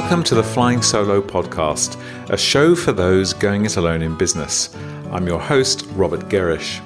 Welcome to the Flying Solo podcast, a show for those going it alone in business. I'm your host, Robert Gerrish.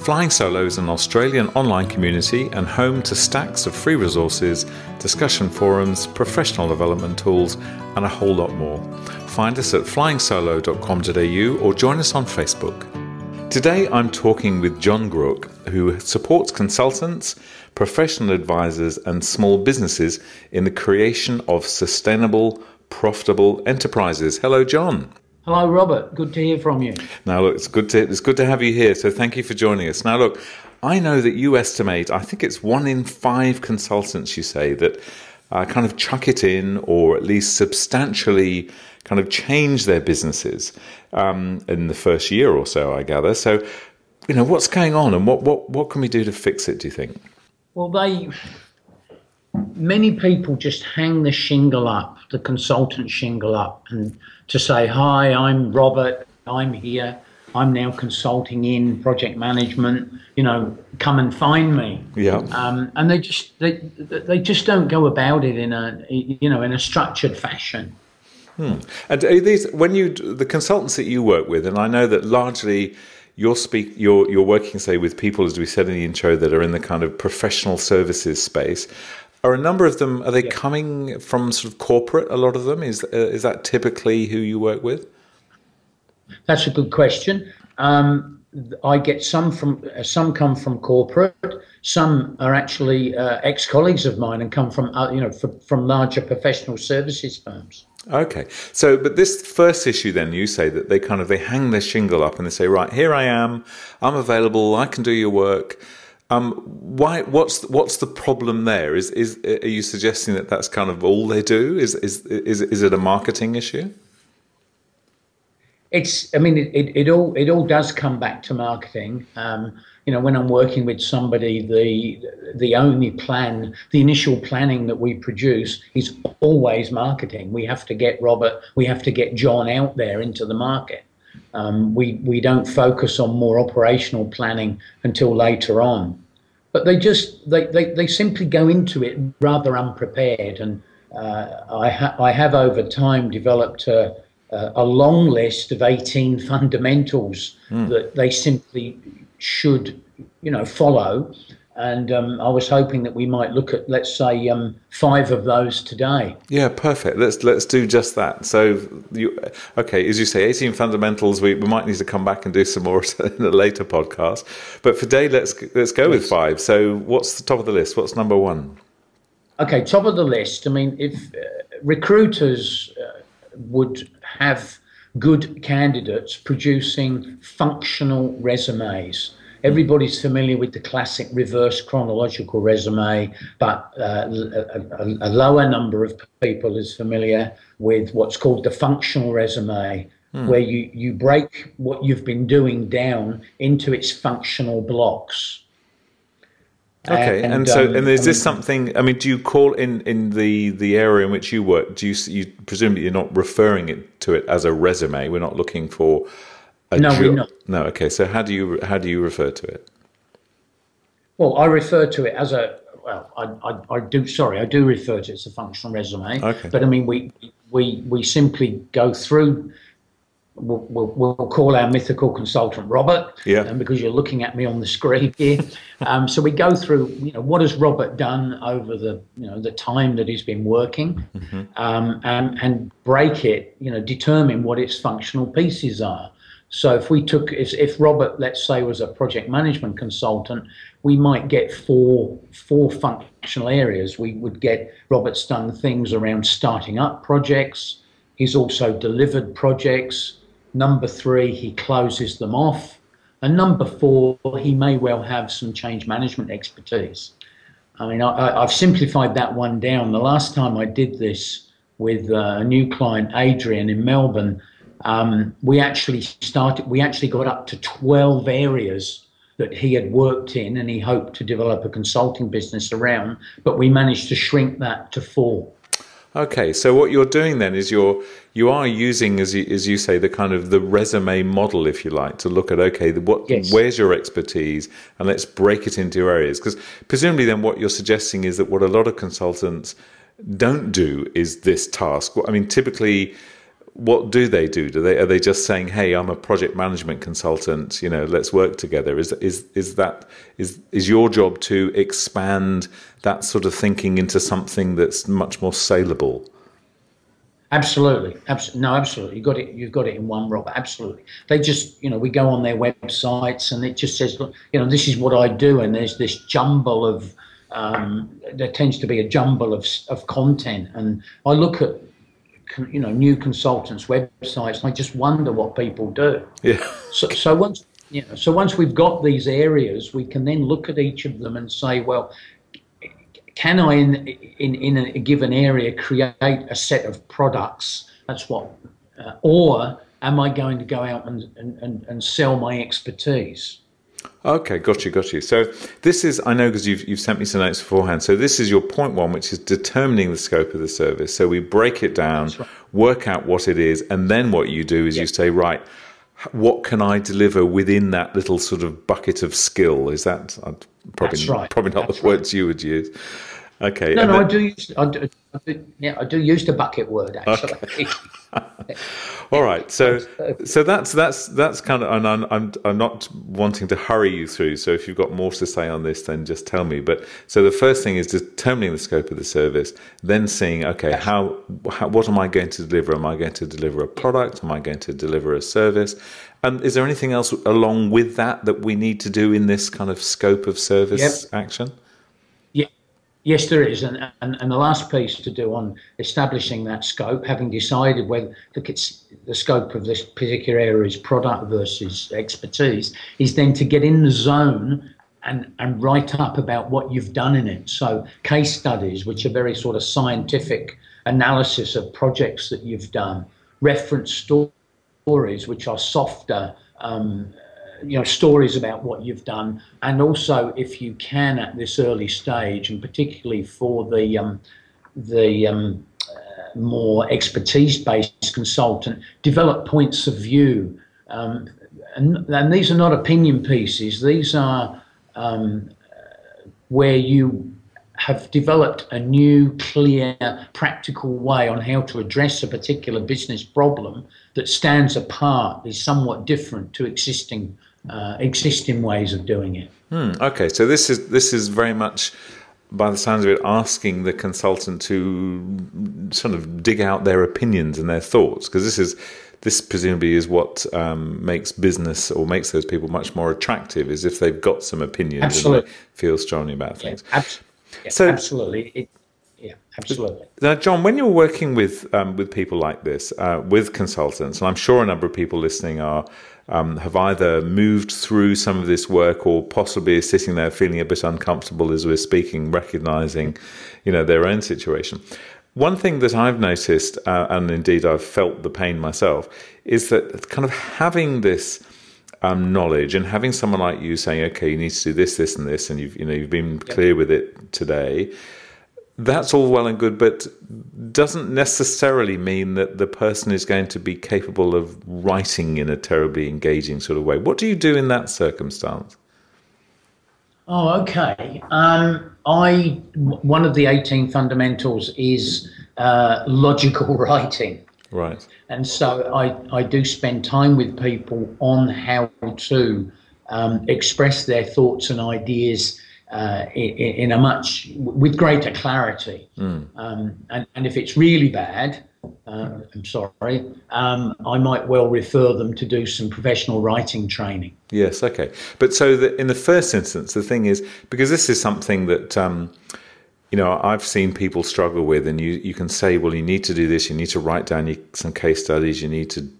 Flying Solo is an Australian online community and home to stacks of free resources, discussion forums, professional development tools, and a whole lot more. Find us at flyingsolo.com.au or join us on Facebook. Today I'm talking with John Groarke, who supports consultants, professional advisors, and small businesses in the creation of sustainable, profitable enterprises. Hello, John. Hello, Robert. Good to hear from you. Now, look, it's good to it's good to have you here. So, thank you for joining us. Now, look, I know that you estimate. I think it's one in five consultants. You say that uh, kind of chuck it in, or at least substantially kind of change their businesses um, in the first year or so, I gather. So, you know, what's going on and what, what, what can we do to fix it, do you think? Well, they, many people just hang the shingle up, the consultant shingle up, and to say, Hi, I'm Robert, I'm here. I'm now consulting in project management. You know, come and find me. Yeah. Um, and they just they they just don't go about it in a you know in a structured fashion. Hmm. And are these when you the consultants that you work with, and I know that largely you're speak you're you're working say with people as we said in the intro that are in the kind of professional services space. Are a number of them are they yeah. coming from sort of corporate? A lot of them is uh, is that typically who you work with? That's a good question. Um, I get some from uh, some come from corporate. Some are actually uh, ex colleagues of mine and come from uh, you know from, from larger professional services firms. Okay. So, but this first issue, then you say that they kind of they hang their shingle up and they say, right, here I am, I'm available, I can do your work. Um, why? What's what's the problem there? Is is are you suggesting that that's kind of all they do? Is is is is it a marketing issue? It's. I mean, it, it, it all it all does come back to marketing. Um, you know, when I'm working with somebody, the the only plan, the initial planning that we produce is always marketing. We have to get Robert, we have to get John out there into the market. Um, we we don't focus on more operational planning until later on. But they just they, they, they simply go into it rather unprepared. And uh, I ha- I have over time developed a, a long list of 18 fundamentals mm. that they simply should, you know, follow. And um, I was hoping that we might look at, let's say, um, five of those today. Yeah, perfect. Let's let's do just that. So, you, okay, as you say, eighteen fundamentals. We, we might need to come back and do some more in a later podcast. But for today, let's let's go Please. with five. So, what's the top of the list? What's number one? Okay, top of the list. I mean, if uh, recruiters uh, would have good candidates producing functional resumes. Everybody's familiar with the classic reverse chronological resume, but uh, a, a, lower number of people is familiar with what's called the functional resume, hmm. where you, you break what you've been doing down into its functional blocks. Okay, and, and so um, and is this something? I mean, do you call in in the the area in which you work? Do you you presumably you're not referring it to it as a resume? We're not looking for a no, we're not. No, okay. So how do you how do you refer to it? Well, I refer to it as a well, I, I, I do. Sorry, I do refer to it as a functional resume. Okay. But I mean, we we we simply go through We'll, we'll, we'll, call our mythical consultant Robert, yeah. Um, because you're looking at me on the screen here. um, so we go through, you know, what has Robert done over the, you know, the time that he's been working, mm-hmm. um, and, and break it, you know, determine what its functional pieces are. So if we took, if, if Robert, let's say, was a project management consultant, we might get four four functional areas. We would get Robert's done things around starting up projects. He's also delivered projects Number three, he closes them off. And number four, he may well have some change management expertise. I mean, I, have simplified that one down. The last time I did this with uh, a new client, Adrian, in Melbourne, um, we actually started, we actually got up to 12 areas that he had worked in and he hoped to develop a consulting business around, but we managed to shrink that to four. Okay, so what you're doing then is you're you are using, as you, as you say, the kind of the resume model, if you like, to look at okay, what yes. where's your expertise, and let's break it into areas. Because presumably, then what you're suggesting is that what a lot of consultants don't do is this task. I mean, typically, what do they do? Do they are they just saying, "Hey, I'm a project management consultant. You know, let's work together." Is is is that is is your job to expand that sort of thinking into something that's much more saleable? Absolutely, absolutely. No, absolutely. You got it. You've got it in one, Rob. Absolutely. They just, you know, we go on their websites and it just says, look, you know, this is what I do, and there's this jumble of, um, there tends to be a jumble of of content, and I look at, you know, new consultants' websites, and I just wonder what people do. Yeah. So, so once, you know, so once we've got these areas, we can then look at each of them and say, well, can I, in, in, in a given area, create a set of products? That's what, uh, or am I going to go out and, and, and sell my expertise? Okay, got you, got you. So this is, I know because you've, you've sent me some notes beforehand. So this is your point one, which is determining the scope of the service. So we break it down, right. work out what it is, and then what you do is you say, right, what can I deliver within that little sort of bucket of skill? Is that uh, probably right. probably not That's the words you would use? Okay. No, no, then, I do use. I do, I do, yeah, I do use the bucket word actually. Okay. All right, so so that's that's that's kind of, and I'm, I'm I'm not wanting to hurry you through. So if you've got more to say on this, then just tell me. But so the first thing is determining the scope of the service, then seeing okay, how, how what am I going to deliver? Am I going to deliver a product? Am I going to deliver a service? And is there anything else along with that that we need to do in this kind of scope of service yep. action? Yes, there is. And, and, and the last piece to do on establishing that scope, having decided whether look, it's the scope of this particular area is product versus expertise, is then to get in the zone and, and write up about what you've done in it. So, case studies, which are very sort of scientific analysis of projects that you've done, reference stories, which are softer. Um, you know stories about what you've done, and also if you can at this early stage, and particularly for the um, the um, uh, more expertise-based consultant, develop points of view. Um, and, and, these are not opinion pieces. These are um, where you have developed a new, clear, practical way on how to address a particular business problem that stands apart, is somewhat different to existing uh, existing ways of doing it. Hmm, okay, so this is this is very much, by the sounds of it, asking the consultant to sort of dig out their opinions and their thoughts, because this is this presumably is what um, makes business or makes those people much more attractive, is if they've got some opinions absolutely. and feel strongly about things. Yeah, ab- yeah, so, absolutely. It, yeah, absolutely. Now, John, when you're working with um, with people like this, uh, with consultants, and I'm sure a number of people listening are um, have either moved through some of this work or possibly are sitting there feeling a bit uncomfortable as we're speaking, recognizing, you know, their own situation. One thing that I've noticed, uh, and indeed I've felt the pain myself, is that kind of having this um, knowledge and having someone like you saying, "Okay, you need to do this, this, and this," and you've you know you've been clear with it today that's all well and good, but doesn't necessarily mean that the person is going to be capable of writing in a terribly engaging sort of way. What do you do in that circumstance? Oh, okay. Um, I one of the eighteen fundamentals is uh, logical writing. Right. And so I, I do spend time with people on how to um, express their thoughts and ideas uh, in, in, a much with greater clarity. Mm. Um, and, and if it's really bad, uh, I'm sorry, um, I might well refer them to do some professional writing training. Yes, okay. But so the, in the first instance, the thing is because this is something that. Um, you know, I've seen people struggle with, and you, you can say, well, you need to do this, you need to write down your, some case studies, you need to,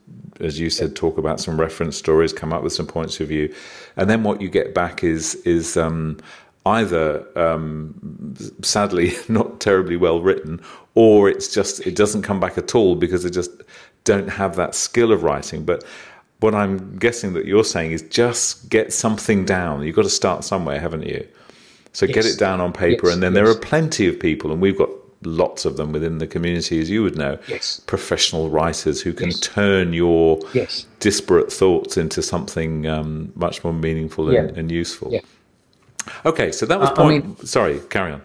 as you said, talk about some reference stories, come up with some points of view, and then what you get back is is um, either um, sadly not terribly well written or it's just it doesn't come back at all because they just don't have that skill of writing but what i'm guessing that you're saying is just get something down you've got to start somewhere haven't you so yes. get it down on paper yes. and then yes. there are plenty of people and we've got lots of them within the community as you would know professional writers who can turn your disparate thoughts into something um, much more meaningful and, and useful yeah. Okay, so that was uh, point. I mean, sorry, carry on.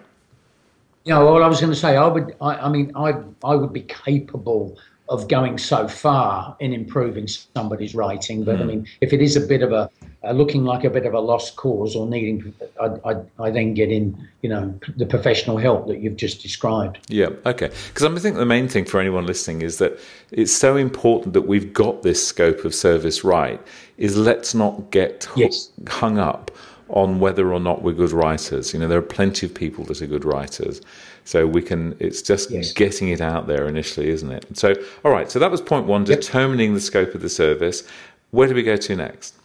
you know, what I was going to say, I would, I, I mean, I, I would be capable of going so far in improving somebody's writing. But mm. I hmm. mean, if it is a bit of a uh, looking like a bit of a lost cause or needing, I, I, I, then get in, you know, the professional help that you've just described. Yeah, okay. Because I think the main thing for anyone listening is that it's so important that we've got this scope of service right. Is let's not get yes. hung up on whether or not we're good writers. You know, there are plenty of people that are good writers. So we can, it's just yes. getting it out there initially, isn't it? So, all right, so that was point one, yep. determining the scope of the service. Where do we go to next?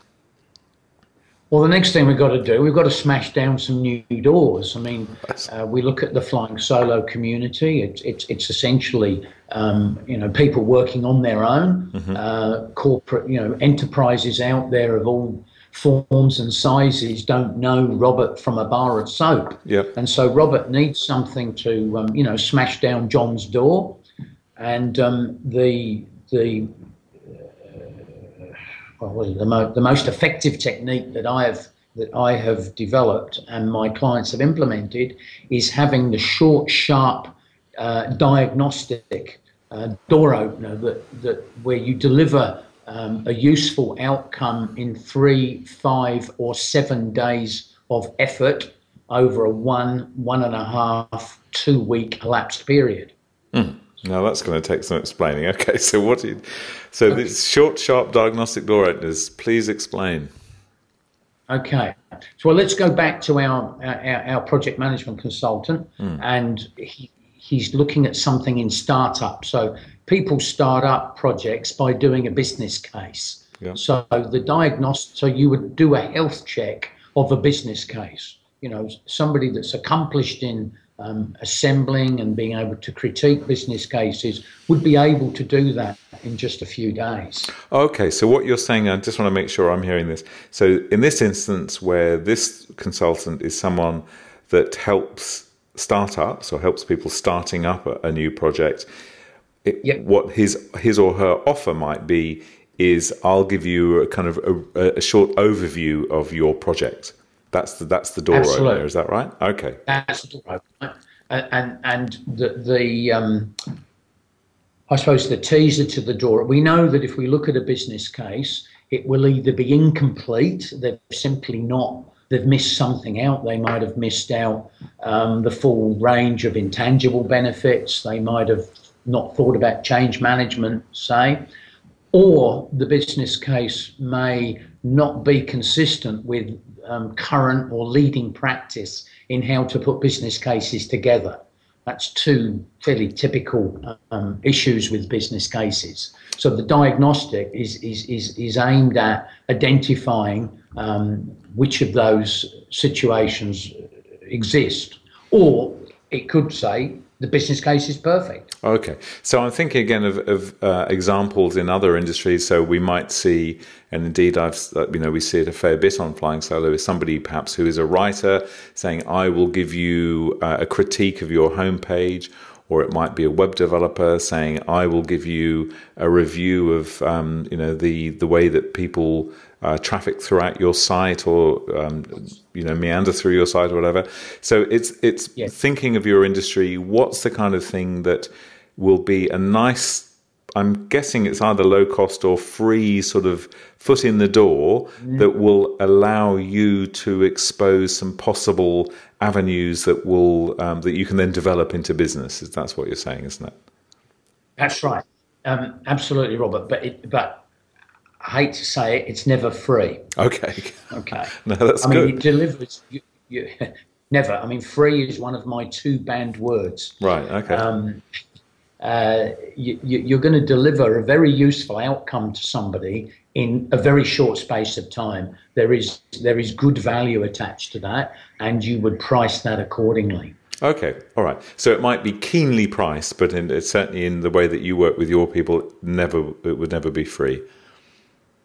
Well, the next thing we've got to do, we've got to smash down some new doors. I mean, uh, we look at the flying solo community. It's it's, it's essentially um, you know people working on their own, mm-hmm. uh, corporate you know enterprises out there of all forms and sizes don't know Robert from a bar of soap. Yep. And so Robert needs something to, um, you know, smash down John's door. And um, the, the, uh, well, the, mo- the most effective technique that I have that I have developed and my clients have implemented is having the short, sharp uh, diagnostic uh, door opener that, that where you deliver um, a useful outcome in three, five, or seven days of effort over a one, one and a half, two week elapsed period. Mm. Now that's going to take some explaining. Okay, so what? You, so okay. these short, sharp diagnostic door openers. Please explain. Okay, so well, let's go back to our our, our project management consultant, mm. and he, he's looking at something in startup. So people start up projects by doing a business case. Yeah. So the diagnostic, so you would do a health check of a business case. You know, somebody that's accomplished in um, assembling and being able to critique business cases would be able to do that in just a few days. Okay, so what you're saying, I just want to make sure I'm hearing this. So, in this instance, where this consultant is someone that helps startups or helps people starting up a, a new project, it, yep. what his his or her offer might be is I'll give you a kind of a, a short overview of your project. That's the that's the door Absolutely. opener. Is that right? Okay. That's the door opener. And and the the um, I suppose the teaser to the door. We know that if we look at a business case, it will either be incomplete. They've simply not. They've missed something out. They might have missed out um, the full range of intangible benefits. They might have not thought about change management, say, or the business case may not be consistent with um, current or leading practice in how to put business cases together. That's two fairly typical um, issues with business cases. So the diagnostic is, is, is, is aimed at identifying um, which of those situations exist. Or it could say the business case is perfect. Okay, so I'm thinking again of, of uh, examples in other industries. So we might see, and indeed I've uh, you know we see it a fair bit on Flying Solo. Is somebody perhaps who is a writer saying, "I will give you uh, a critique of your homepage." Or it might be a web developer saying, "I will give you a review of, um, you know, the the way that people uh, traffic throughout your site or um, you know meander through your site or whatever. So it's it's yes. thinking of your industry. What's the kind of thing that will be a nice I'm guessing it's either low cost or free sort of foot in the door mm. that will allow you to expose some possible avenues that will um, that you can then develop into business. That's what you're saying, isn't it? That's right. Um, absolutely, Robert. But it, but I hate to say it, it's never free. Okay. Okay. no, that's I good. mean, it delivers. You, you, never. I mean, free is one of my two banned words. Right. Okay. Um, uh, you, are going to deliver a very useful outcome to somebody in a very short space of time. There is there is good value attached to that, and you would price that accordingly. Okay, all right. So it might be keenly priced, but in, certainly in the way that you work with your people, never it would never be free.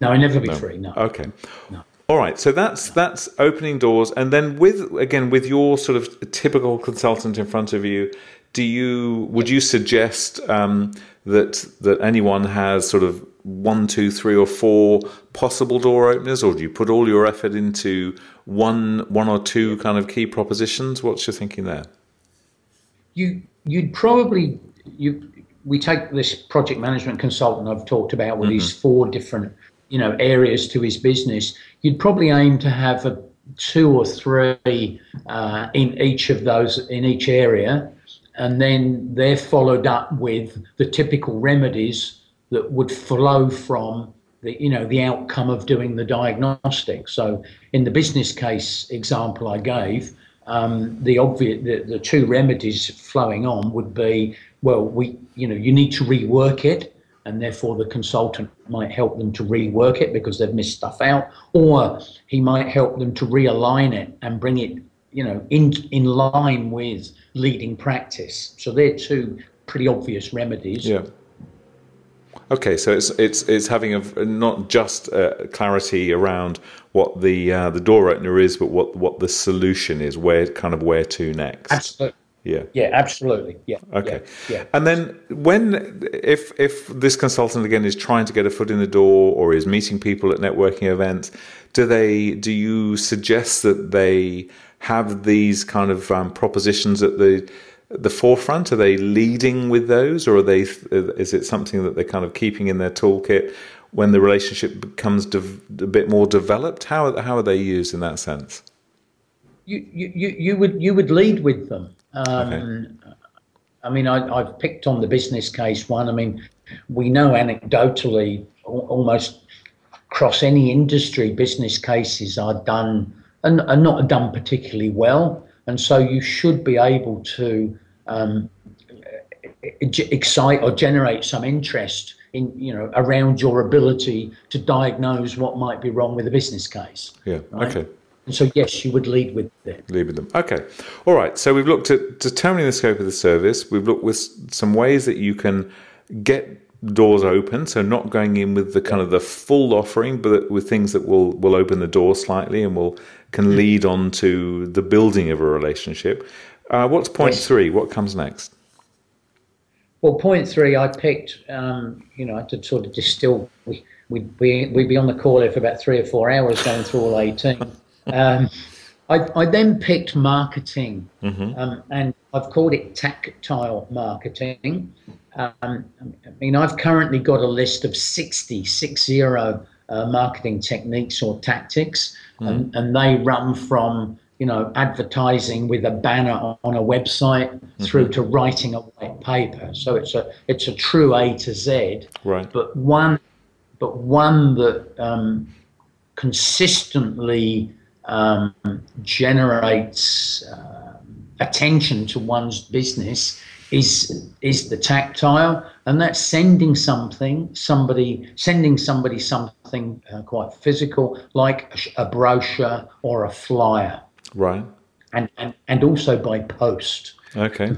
No, I never be no. free. No. Okay. No. All right, so that's that's opening doors, and then with again with your sort of typical consultant in front of you, do you would you suggest um, that that anyone has sort of one, two, three, or four possible door openers, or do you put all your effort into one one or two kind of key propositions? What's your thinking there? you you'd probably you we take this project management consultant I've talked about with mm-hmm. these four different you know areas to his business. You'd probably aim to have a two or three uh, in each of those in each area, and then they're followed up with the typical remedies that would flow from the you know the outcome of doing the diagnostic. So in the business case example I gave, um, the obvious the, the two remedies flowing on would be well we you know you need to rework it and therefore the consultant might help them to rework it because they've missed stuff out or he might help them to realign it and bring it you know in in line with leading practice so they're two pretty obvious remedies yeah Okay, so it's it's it's having a not just uh, clarity around what the uh, the door opener is, but what what the solution is, where kind of where to next. Absolutely. Yeah. Yeah, absolutely. Yeah. Okay. Yeah. yeah. And then when if if this consultant again is trying to get a foot in the door or is meeting people at networking events, do they do you suggest that they have these kind of um, propositions at the the forefront? Are they leading with those, or are they? Is it something that they're kind of keeping in their toolkit when the relationship becomes a bit more developed? How how are they used in that sense? You you you would you would lead with them. Um, okay. I mean, I, I've picked on the business case one. I mean, we know anecdotally almost across any industry, business cases are done and are not done particularly well. And so you should be able to um, excite or generate some interest in you know around your ability to diagnose what might be wrong with a business case. Yeah. Right? Okay. And so yes, you would lead with them. Lead with them. Okay. All right. So we've looked at determining the scope of the service. We've looked with some ways that you can get doors open so not going in with the kind of the full offering but with things that will will open the door slightly and will can lead on to the building of a relationship uh, what's point yes. three? What comes next? Well, point three, I picked, um, you know, to sort of distill. We, we, we, we'd be on the call here for about three or four hours going through all 18. Um, I, I, then picked marketing, mm-hmm. um, and I've called it tactile marketing. Um, I mean, I've currently got a list of 60, six zero uh, marketing techniques or tactics, mm. and, and they run from you know, advertising with a banner on a website mm-hmm. through to writing a white paper. So it's a it's a true A to Z. Right. But one, but one that um, consistently um, generates uh, attention to one's business is is the tactile, and that's sending something, somebody sending somebody something uh, quite physical, like a, a brochure or a flyer. Right. And, and, and also by post. Okay.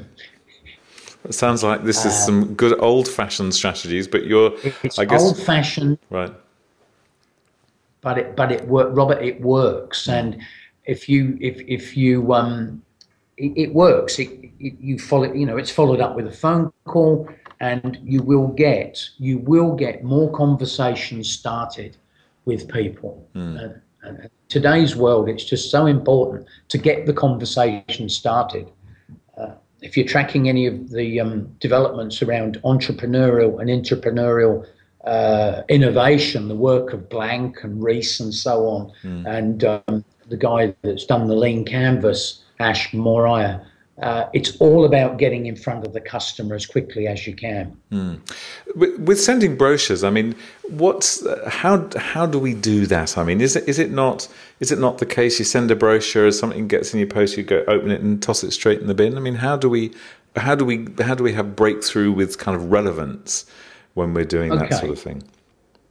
It sounds like this is um, some good old-fashioned strategies, but you're. It's I guess, old-fashioned, right? But it, but it work, Robert. It works, mm. and if you, if if you, um, it, it works. It, it, you follow, you know, it's followed up with a phone call, and you will get, you will get more conversations started with people. Mm. Uh, and today's world, it's just so important to get the conversation started. Uh, if you're tracking any of the um, developments around entrepreneurial and entrepreneurial uh, innovation, the work of Blank and Ries and so on, mm. and um, the guy that's done the lean canvas, Ash Maurya, uh, it's all about getting in front of the customer as quickly as you can. Mm. With, with, sending brochures, I mean, what's how how do we do that? I mean, is it is it not is it not the case you send a brochure, something gets in your post, you go open it and toss it straight in the bin? I mean, how do we how do we how do we have breakthrough with kind of relevance when we're doing okay. that sort of thing?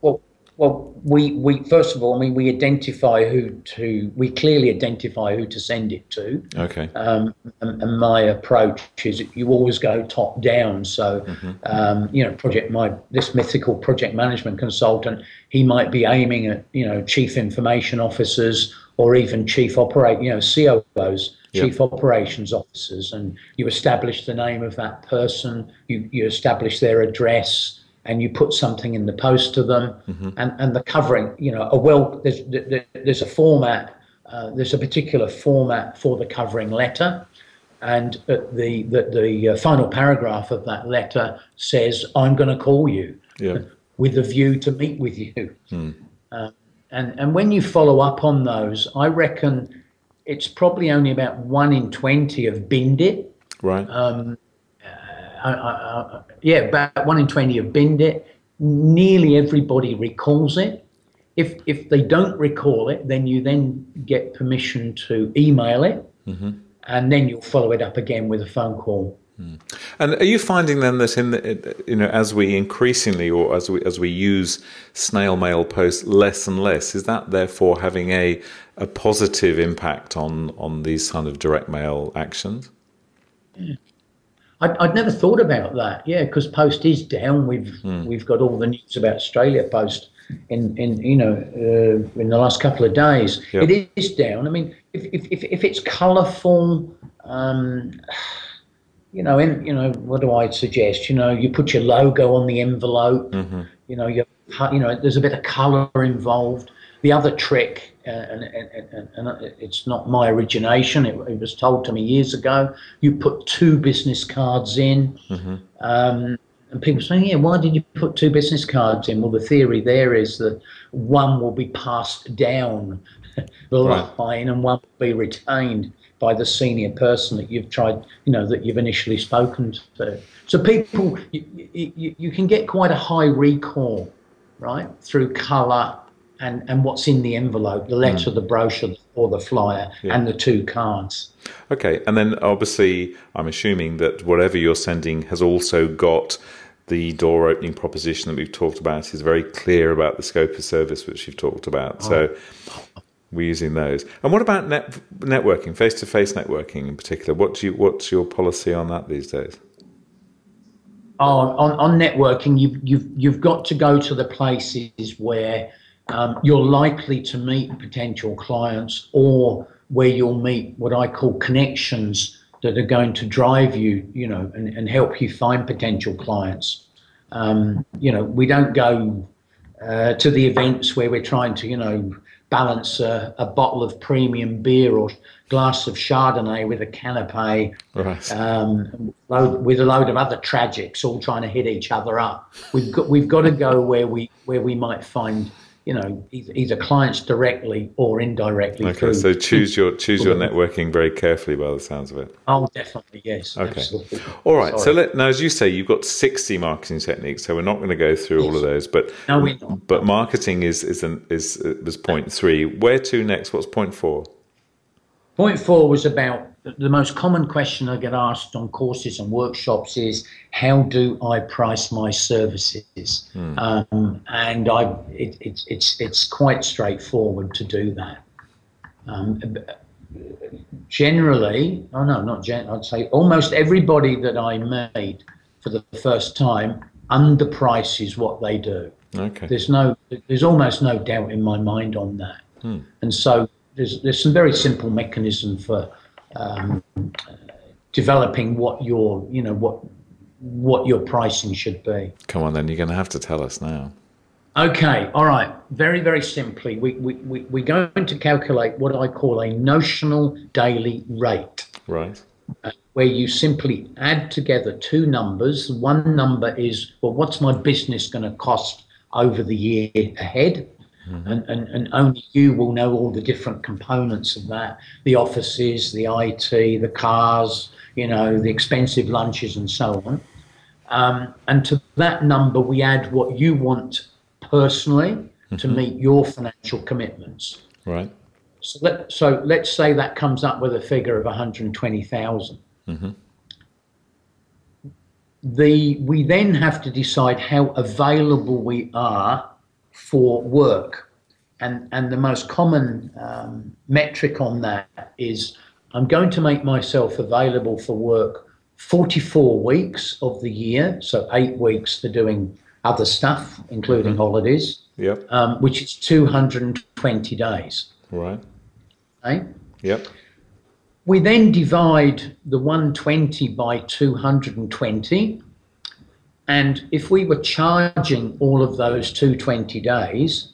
Well, well, we, we first of all, I mean, we identify who to, we clearly identify who to send it to. Okay. Um, and, and, my approach is you always go top down. So, mm-hmm. um, you know, project my this mythical project management consultant, he might be aiming at you know chief information officers or even chief operate, you know, COOs. Chief yep. Operations Officers, and you establish the name of that person, you, you establish their address, and you put something in the post to them mm-hmm. and, and the covering you know a well there's there's a format uh, there's a particular format for the covering letter and the the, the uh, final paragraph of that letter says, "I'm going to call you Yeah. with a view to meet with you." Uh, and and when you follow up on those, I reckon it's probably only about one in twenty have binned it. Right. Um, I, yeah, about one in twenty have binned it. Nearly everybody recalls it. If if they don't recall it, then you then get permission to email it, mm-hmm. and then you'll follow it up again with a phone call. Hmm. And are you finding then that in the, you know as we increasingly or as we as we use snail mail posts less and less, is that therefore having a a positive impact on on these kind of direct mail actions? Hmm. I'd, I'd never thought about that. Yeah, because Post is down. We've we've got all the news about Australia Post in in you know uh, in the last couple of days. Yep. It is down. I mean, if if if, if it's colourful. Um, you know, in, you know, what do I suggest? You know, you put your logo on the envelope. You know, you you know, there's a bit of colour involved. The other trick, Uh, and, and, and, and uh, it's not my origination. It, it was told to me years ago. You put two business cards in, mm-hmm. um, and people say, "Yeah, why did you put two business cards in?" Well, the theory there is that one will be passed down the Right. line, and one will be retained by the senior person that you've tried, you know, that you've initially spoken to. So people, you, you, you can get quite a high recall, right, through colour and, and what's in the envelope, the letter, mm. the brochure, or the flyer, and the two cards. Okay, and then obviously, I'm assuming that whatever you're sending has also got the door opening proposition that we've talked about is very clear about the scope of service which you've talked about. So oh. we're using those. And what about net, networking, face to face networking in particular? What do you what's your policy on that these days? Oh, on, on networking, you've, you've, you've got to go to the places where um, you're likely to meet potential clients or where you'll meet what I call connections that are going to drive you, you know, and, and help you find potential clients. Um, you know, we don't go uh, to the events where we're trying to, you know, balance a, a bottle of premium beer or glass of Chardonnay with a canapé Right. um, with a load of other tragics all trying to hit each other up. We've got we've got to go where we where we might find you know either, either clients directly or indirectly. Okay, through, so choose your choose your networking very carefully by the sounds of it. Oh, definitely yes. Okay. Absolutely. All right. So let, now, as you say, you've got sixty marketing techniques. So we're not going to go through all of those, but No, we're not. but marketing is is an, is uh, was point three. Where to next? What's point four? Point four was about the most common question I get asked on courses and workshops is how do I price my services? Um, and I, it, it's it's it's quite straightforward to do that. Um, generally, oh no, not gen. I'd say almost everybody that I made for the first time underprices what they do. Okay. There's no, there's almost no doubt in my mind on that. And so there's there's some very simple mechanism for um, developing what your you know what what your pricing should be. Come on, then you're going to have to tell us now. Okay, all right. Very, very simply, we, we, we, we're going to calculate what I call a notional daily rate, Right. where you simply add together two numbers. One number is, well, what's my business going to cost over the year ahead? And, and, and only you will know all the different components of that the offices, the IT, the cars, you know, the expensive lunches, and so on. Um, and to that number, we add what you want personally to meet your financial commitments. Right. So, let, so let's say that comes up with a figure of 120,000. The, we then have to decide how available we are for work. And, and the most common um, metric on that is I'm going to make myself available for work 44 weeks of the year, so eight weeks for doing other stuff, including holidays, Yep. um, which is 220 days. Right. Okay? Yep. We then divide the 120 by 220. And if we were charging all of those 220 days,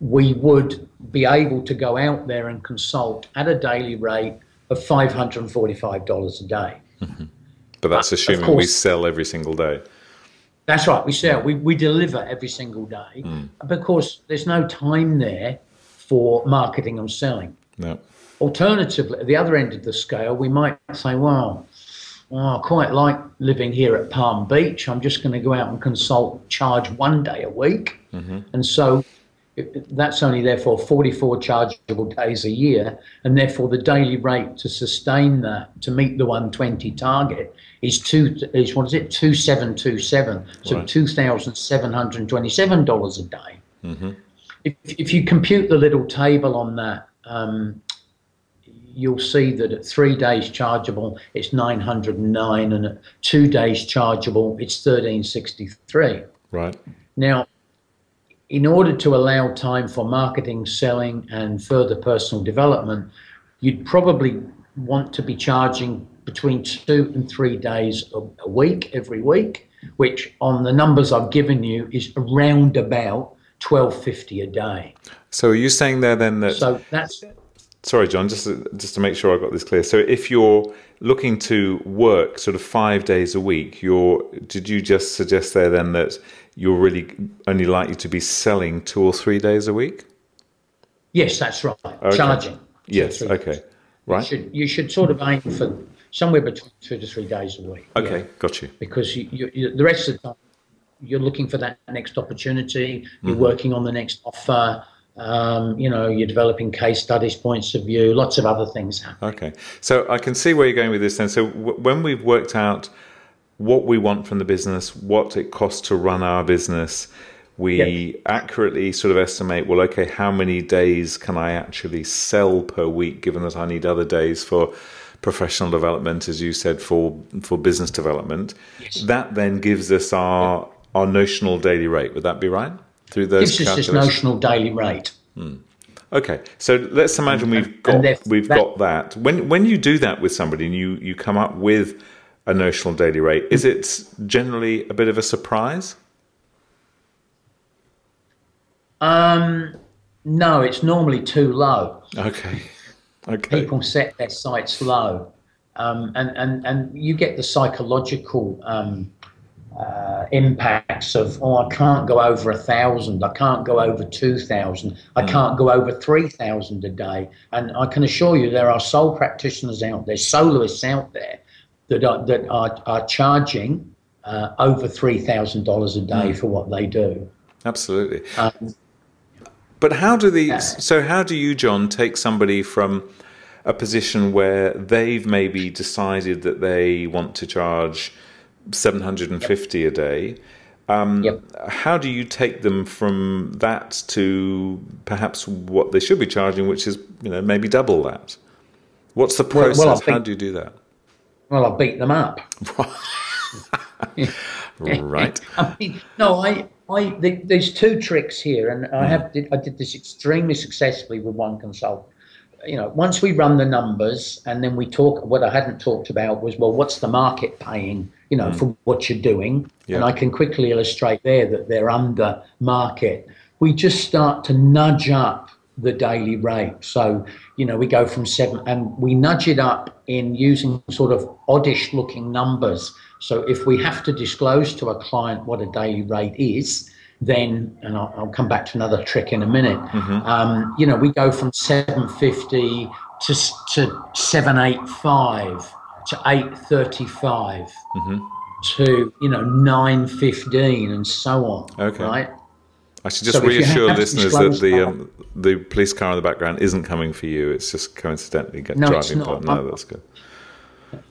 we would be able to go out there and consult at a daily rate of $545 a day. Mm-hmm. But that's assuming course, we sell every single day. That's right. We sell. We, we deliver every single day. Mm. But of course, there's no time there for marketing and selling. No. Alternatively, at the other end of the scale, we might say, well, well, I quite like living here at Palm Beach. I'm just going to go out and consult, charge one day a week. Mm-hmm. And so that's only therefore 44 chargeable days a year, and therefore the daily rate to sustain that to meet the 120 target is two is what is it 2727 so right. 2727 dollars a day mm-hmm. if, if you compute the little table on that um, you'll see that at three days chargeable it's 909 and at two days chargeable it's 1363 right now in order to allow time for marketing selling and further personal development you'd probably want to be charging between two and three days a, week every week, which on the numbers I've given you is around about twelve fifty a day. So are you saying there then that? So that's. Sorry, John. Just to, just to make sure I got this clear. So if you're looking to work sort of five days a week, you're did you just suggest there then that you're really only likely to be selling two or three days a week? Yes, that's right. Okay. Charging. Yes. Okay. Right. You should, you should sort of aim for somewhere between two to three days a week. Okay, yeah. got you. Because you, you, you, the rest of the time, you're looking for that next opportunity. You're mm-hmm. working on the next offer. Um, you know, you're developing case studies, points of view, lots of other things happen. Okay, so I can see where you're going with this. Then, so w- when we've worked out what we want from the business, what it costs to run our business, we yep. accurately sort of estimate well okay how many days can i actually sell per week given that i need other days for professional development, as you said, for for business development. Yes. That then gives us our our notional daily rate. Would that be right? Through those gives us this notional daily rate. Hmm. Okay, so let's imagine we've got we've that, got that. When when you do that with somebody and you you come up with a notional daily rate, is it generally a bit of a surprise? Um, no, it's normally too low. Okay. Okay. People set their sights low, um, and and and you get the psychological um, uh, impacts of oh I can't go over a thousand, I can't go over two thousand, I mm. can't go over three thousand a day, and I can assure you there are sole practitioners out there, soloists out there that are that are, are charging uh, over three thousand dollars a day mm. for what they do. Absolutely. Um, but how do these? So how do you, John, take somebody from a position where they've maybe decided that they want to charge 750 yep. a day? Um, yep. How do you take them from that to perhaps what they should be charging, which is you know maybe double that? What's the process? Well, well, how do you do that? Well, I beat them up. right. I mean, no, I I, the, there's two tricks here, and I have did, I did this extremely successfully with one consultant. You know, once we run the numbers, and then we talk. What I hadn't talked about was, well, what's the market paying? You know, mm. for what you're doing, yeah. and I can quickly illustrate there that they're under market. We just start to nudge up the daily rate. So, you know, we go from seven, and we nudge it up in using sort of oddish looking numbers so if we have to disclose to a client what a daily rate is, then, and I'll, I'll come back to another trick in a minute, mm-hmm. um, you know, we go from 750 to, to 785 to 835 mm-hmm. to, you know, 915 and so on. Okay. Right? I should just so reassure listeners that the um, the police car in the background isn't coming for you. It's just coincidentally no, driving. It's not. No, that's good.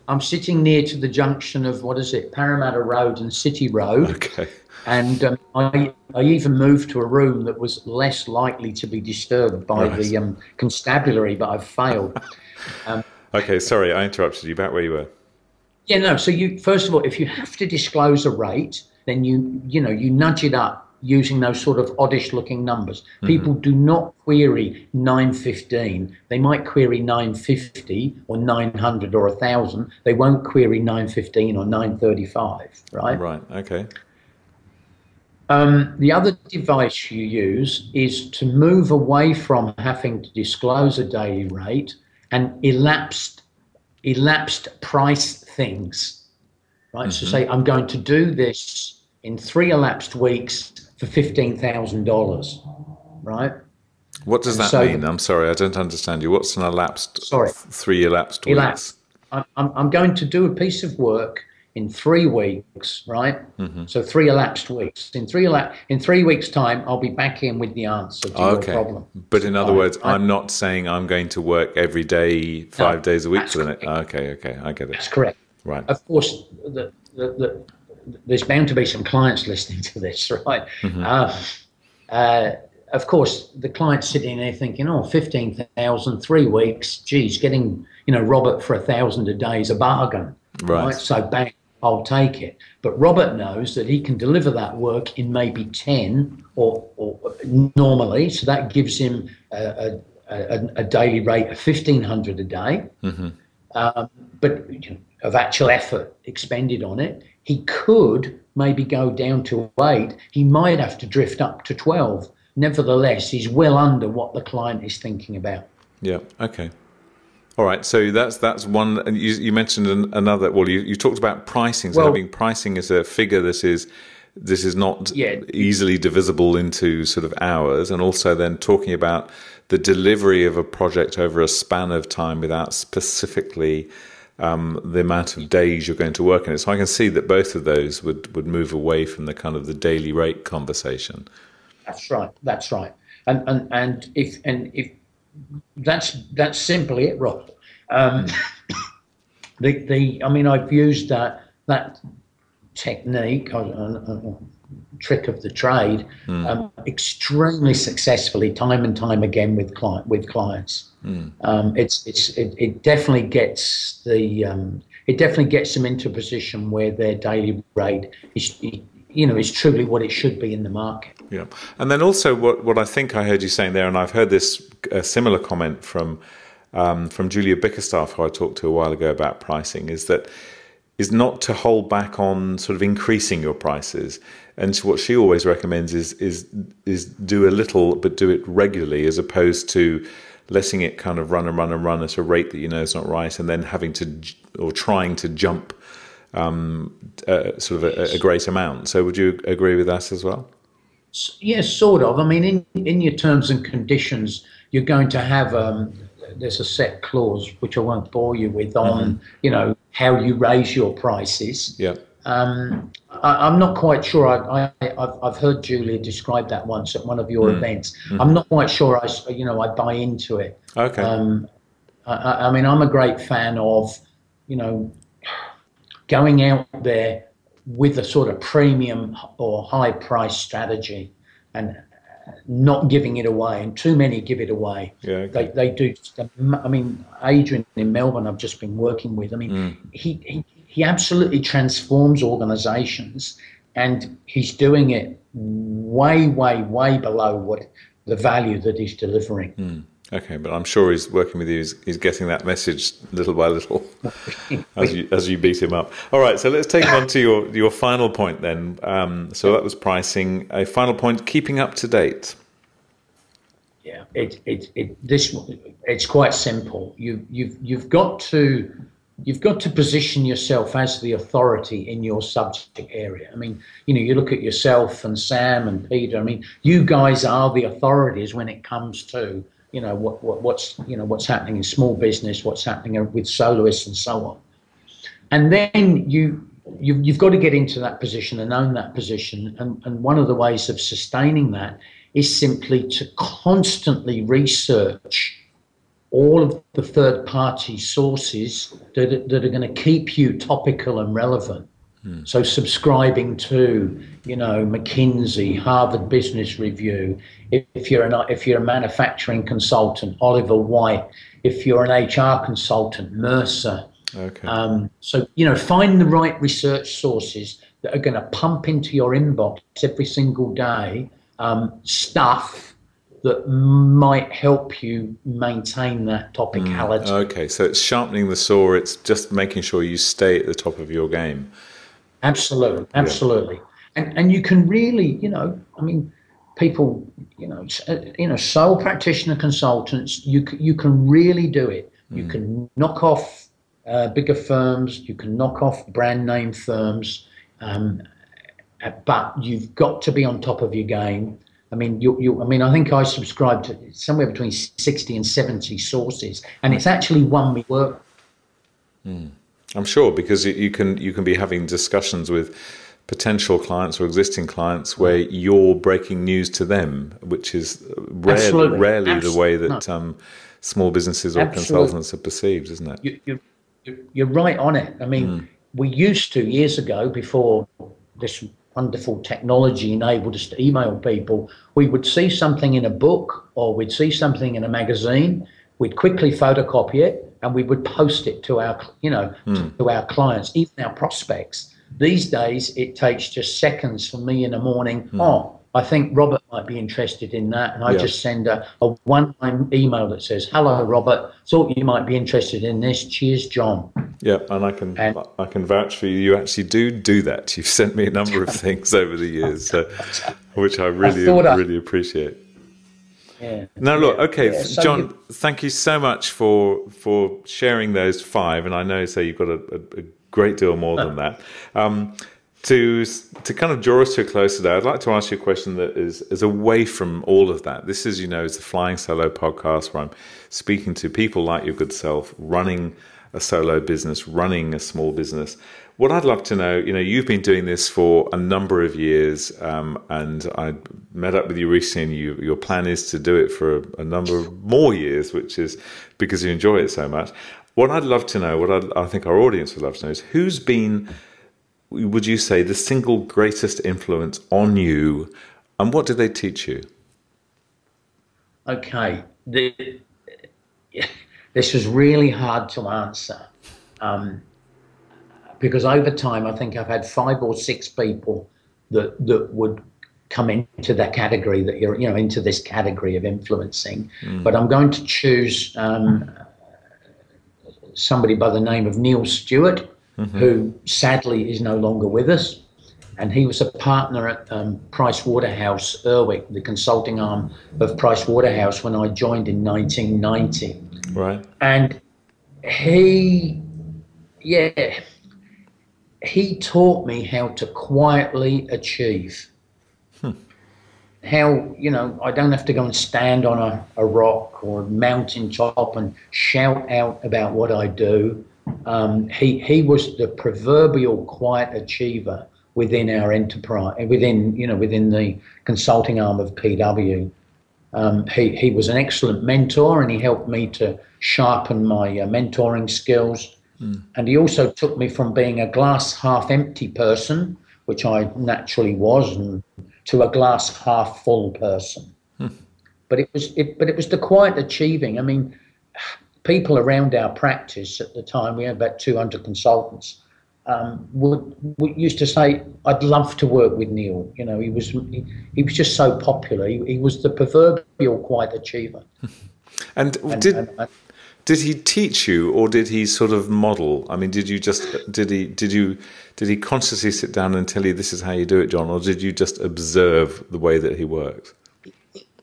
I'm sitting near to the junction of what is it, Parramatta Road and City Road. Okay. And um, I, I even moved to a room that was less likely to be disturbed by right. the um, constabulary, but I've failed. Um, okay, sorry, I interrupted you. Back where you were. Yeah, no. So you first of all, if you have to disclose a rate, then you you know you nudge it up using those sort of oddish looking numbers. Mm-hmm. People do not query 915. They might query 950 or 900 or 1000. They won't query 915 or 935, right? Right, okay. Um, the other device you use is to move away from having to disclose a daily rate and elapsed elapsed price things, right? Mm-hmm. So say I'm going to do this in three elapsed weeks for fifteen thousand dollars, right? What does that so, mean? I'm sorry, I don't understand you. What's an elapsed? Sorry, three elapsed weeks. Elapsed. I'm, I'm going to do a piece of work in three weeks, right? Mm-hmm. So three elapsed weeks. In three elapsed, in three weeks' time, I'll be back in with the answer to okay. your problem. But in other words, I, am not saying I'm going to work every day, five no, days a week for the next. Okay, okay, I get it. That's correct. Right. Of course, the, the, the, there's bound to be some clients listening to this, right? Mm-hmm. Uh, uh, of course, the client's sitting there thinking, "Oh, fifteen thousand, three weeks. Geez, getting you know Robert for a thousand a day is a bargain." Right. right? So bang, I'll take it. But Robert knows that he can deliver that work in maybe 10 or, or normally, so that gives him a, a, a daily rate of 1500 a day. Mm-hmm. Um, but you know, of actual effort expended on it, he could maybe go down to eight. He might have to drift up to 12. Nevertheless, he's well under what the client is thinking about. Yeah, okay. All right, so that's that's one. You, you mentioned another. Well, you, you talked about pricing. So well, having pricing as a figure, that is this is not yeah. easily divisible into sort of hours, and also then talking about the delivery of a project over a span of time without specifically um, the amount of days you're going to work in it. So I can see that both of those would would move away from the kind of the daily rate conversation. That's right. That's right. And and and if and if that's that's simply it, Rob. Um, the the I mean I've used that that technique, a, a, trick of the trade, mm. um, extremely successfully, time and time again with client with clients. Mm. Um, it's it's it, it, definitely gets the um, it definitely gets them into a position where their daily rate is you know is truly what it should be in the market. Yeah, and then also what what I think I heard you saying there, and I've heard this a similar comment from um, from Julia Bickerstaff, who I talked to a while ago about pricing, is that is not to hold back on sort of increasing your prices. And what she always recommends is is is do a little, but do it regularly, as opposed to letting it kind of run and run and run at a rate that you know is not right, and then having to or trying to jump um, uh, sort of a, a, great amount. So, would you agree with that as well? Yes, sort of. I mean, in in your terms and conditions, you're going to have um, there's a set clause which I won't bore you with on mm-hmm. you know how you raise your prices. Yeah. Um, I, am not quite sure. I, have heard Julia describe that once at one of your mm. events. Mm-hmm. I'm not quite sure. I, you know, I buy into it. Okay. Um, I, I, mean, I'm a great fan of, you know, going out there with a sort of premium or high price strategy and not giving it away, and too many give it away. Yeah, okay. they, they do. I mean, Adrian in Melbourne, I've just been working with. I mean, mm. he, he he absolutely transforms organisations, and he's doing it way, way, way below what the value that he's delivering. Mm. Okay, but I'm sure he's working with you. He's, he's getting that message little by little as you as you beat him up. All right, so let's take on to your your final point then. Um, so that was pricing. A final point: keeping up to date. Yeah, it it, it this it's quite simple. You you've you've got to you've got to position yourself as the authority in your subject area. I mean, you know, you look at yourself and Sam and Peter. I mean, you guys are the authorities when it comes to you know what, what, what's you know what's happening in small business, what's happening with soloists and so on. And then you you've, you've got to get into that position and own that position. And, and one of the ways of sustaining that is simply to constantly research all of the third party sources that, that are going to keep you topical and relevant. Hmm. So subscribing to, you know, McKinsey, Harvard Business Review. If, if you're an if you're a manufacturing consultant, Oliver Wyke. If you're an HR consultant, Mercer. Okay. Um, so you know, find the right research sources that are going to pump into your inbox every single day um, stuff that might help you maintain that topicality. Mm, okay, so it's sharpening the saw. It's just making sure you stay at the top of your game. Absolutely, absolutely. Yeah. And and you can really, you know, I mean, people, you know, uh, you know, sole practitioner consultants, you you can really do it. You mm. can knock off uh, bigger firms. You can knock off brand name firms, um, uh, but you've got to be on top of your game. I mean, you, you, I mean, I think I subscribe to somewhere between sixty and seventy sources, and it's actually one we work. Mm. I'm sure because you can you can be having discussions with potential clients or existing clients where you're breaking news to them, which is rarely, rarely Absolutely. the way that um, small businesses or Absolutely. consultants are perceived, isn't it? You, you, you're right on it. I mean, mm. we used to years ago, before this wonderful technology enabled us to email people, we would see something in a book or we'd see something in a magazine, we'd quickly photocopy it and we would post it to our, you know, mm. to our clients, even our prospects. These days, it takes just seconds for me in the morning. Mm. Oh, I think Robert might be interested in that. And I yeah. just send a, a one time email that says, Hello, Robert. Thought you might be interested in this. Cheers, John. Yeah, and I can and, I can vouch for you. You actually do do that. You've sent me a number of things over the years, so, which I really, I really I, appreciate. Yeah. Now, look, okay, yeah, so John, you, thank you so much for for sharing those five. And I know, so you've got a, a, a great deal more than that. Um, to to kind of draw us to a close today, I'd like to ask you a question that is is away from all of that. This is, you know, is the Flying Solo podcast where I'm speaking to people like your good self, running a solo business, running a small business. What I'd love to know, you know, you've been doing this for a number of years, um, and I met up with you recently. You, your plan is to do it for a, a number of more years, which is because you enjoy it so much. What I'd love to know, what I'd, I think our audience would love to know, is who's been would you say, the single greatest influence on you, and what did they teach you? Okay, the, this was really hard to answer um, because over time, I think I've had five or six people that that would come into that category that you're, you know, into this category of influencing. Mm. But I'm going to choose um, somebody by the name of Neil Stewart mm-hmm. who sadly is no longer with us. And he was a partner at um, Price Waterhouse Urwick, the consulting arm of Price Waterhouse, when I joined in 1990. Right. And he, yeah, he taught me how to quietly achieve. Hmm. How, you know, I don't have to go and stand on a, a rock or a mountain top and shout out about what I do. Um, he he was the proverbial quiet achiever within our enterprise, within you know within the consulting arm of PW. Um, he he was an excellent mentor, and he helped me to sharpen my uh, mentoring skills. Mm. And he also took me from being a glass half empty person, which I naturally was, and to a glass half full person. Mm. But it was it, but it was the quiet achieving. I mean, people around our practice at the time, we had about 200 consultants, um, would, would, used to say, "I'd love to work with Neil." You know, he was he, he was just so popular. He, he, was the proverbial quiet achiever. and, and, did and, and, did he teach you, or did he sort of model? I mean, did you just did he did you did he consciously sit down and tell you this is how you do it, John, or did you just observe the way that he works?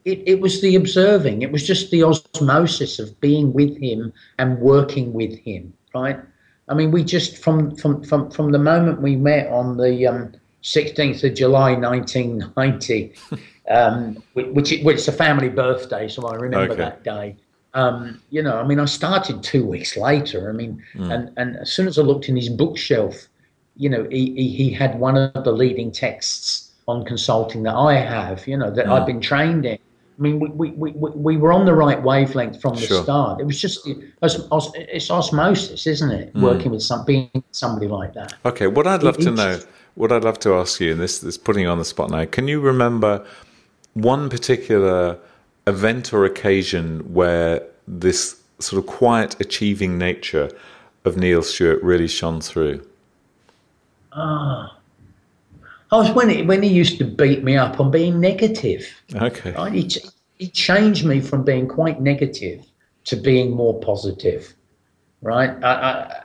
it, it was the observing. It was just the osmosis of being with him and working with him, right? I mean, we just from from from from the moment we met on the um, 16th of July 1990, um, which which is a family birthday, so I remember okay. that day. Um, you know, I mean, I started two weeks later. I mean, mm. and and as soon as I looked in his bookshelf, you know, he, he, he had one of the leading texts on consulting that I have, you know, that mm. I've been trained in. I mean, we, we, we, we were on the right wavelength from the sure. start. It was just it's osmosis, isn't it? Mm. Working with some, being somebody like that. Okay, what I'd love it, to know, what I'd love to ask you, and this this putting you on the spot now, can you remember one particular event or occasion where this sort of quiet, achieving nature of Neil Stewart really shone through? Ah. I was when he, when he used to beat me up on being negative. Okay. Right? He, he changed me from being quite negative to being more positive. Right. I, I,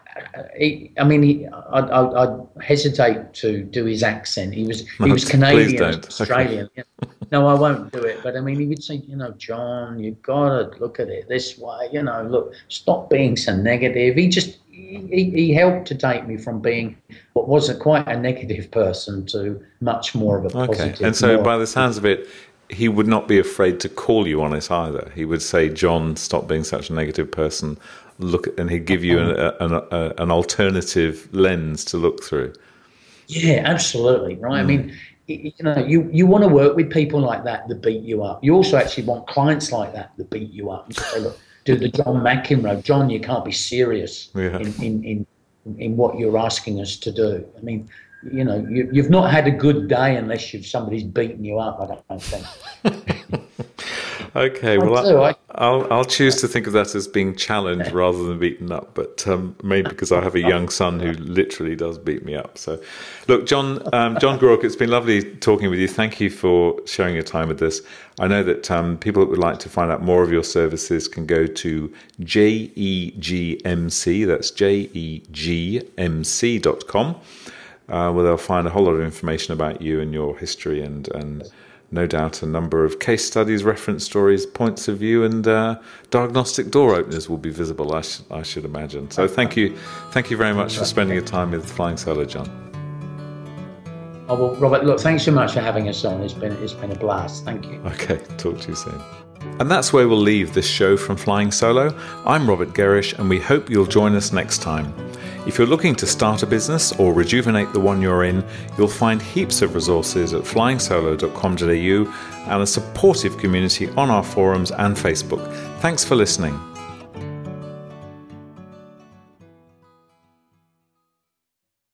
he, I mean, he, I, I, I, hesitate to do his accent. He was he was Canadian, Australian. Okay. no, I won't do it. But I mean, he would say, you know, John, you've got to look at it this way. You know, look, stop being so negative. He just he he, he helped to take me from being what was a quite a negative person to much more of a positive. Okay, and so by the sounds of it, he would not be afraid to call you on it either. He would say, "John, stop being such a negative person." Look, and he'd give you an, uh-huh. an, a, an alternative lens to look through. Yeah, absolutely. Right. I mean, hmm. you know, you, you want to work with people like that that beat you up. You also actually want clients like that that beat you up. Say, look, do the John McEnroe. John, you can't be serious Yeah. in, in, in, in what you're asking us to do. I mean, you know, you, you've not had a good day unless you've somebody's beaten you up. I don't, I don't think. Okay, well, I, I- I'll I'll choose to think of that as being challenged rather than beaten up, but um, mainly because I have a young son who literally does beat me up. So, look, John um, John Groarke, it's been lovely talking with you. Thank you for sharing your time with us. I know that um, people that would like to find out more of your services can go to JEGMC. That's J E G M C dot com, uh, where they'll find a whole lot of information about you and your history and and no doubt a number of case studies, reference stories, points of view, and uh, diagnostic door openers will be visible. I, sh- I should imagine. So thank you, thank you very much for spending your time with Flying Solo, John. Oh, well, Robert, look, thanks so much for having us on. It's been, it's been a blast. Thank you. Okay, talk to you soon. And that's where we'll leave this show from Flying Solo. I'm Robert Gerrish, and we hope you'll join us next time. If you're looking to start a business or rejuvenate the one you're in, you'll find heaps of resources at flyingsolo.com.au and a supportive community on our forums and Facebook. Thanks for listening.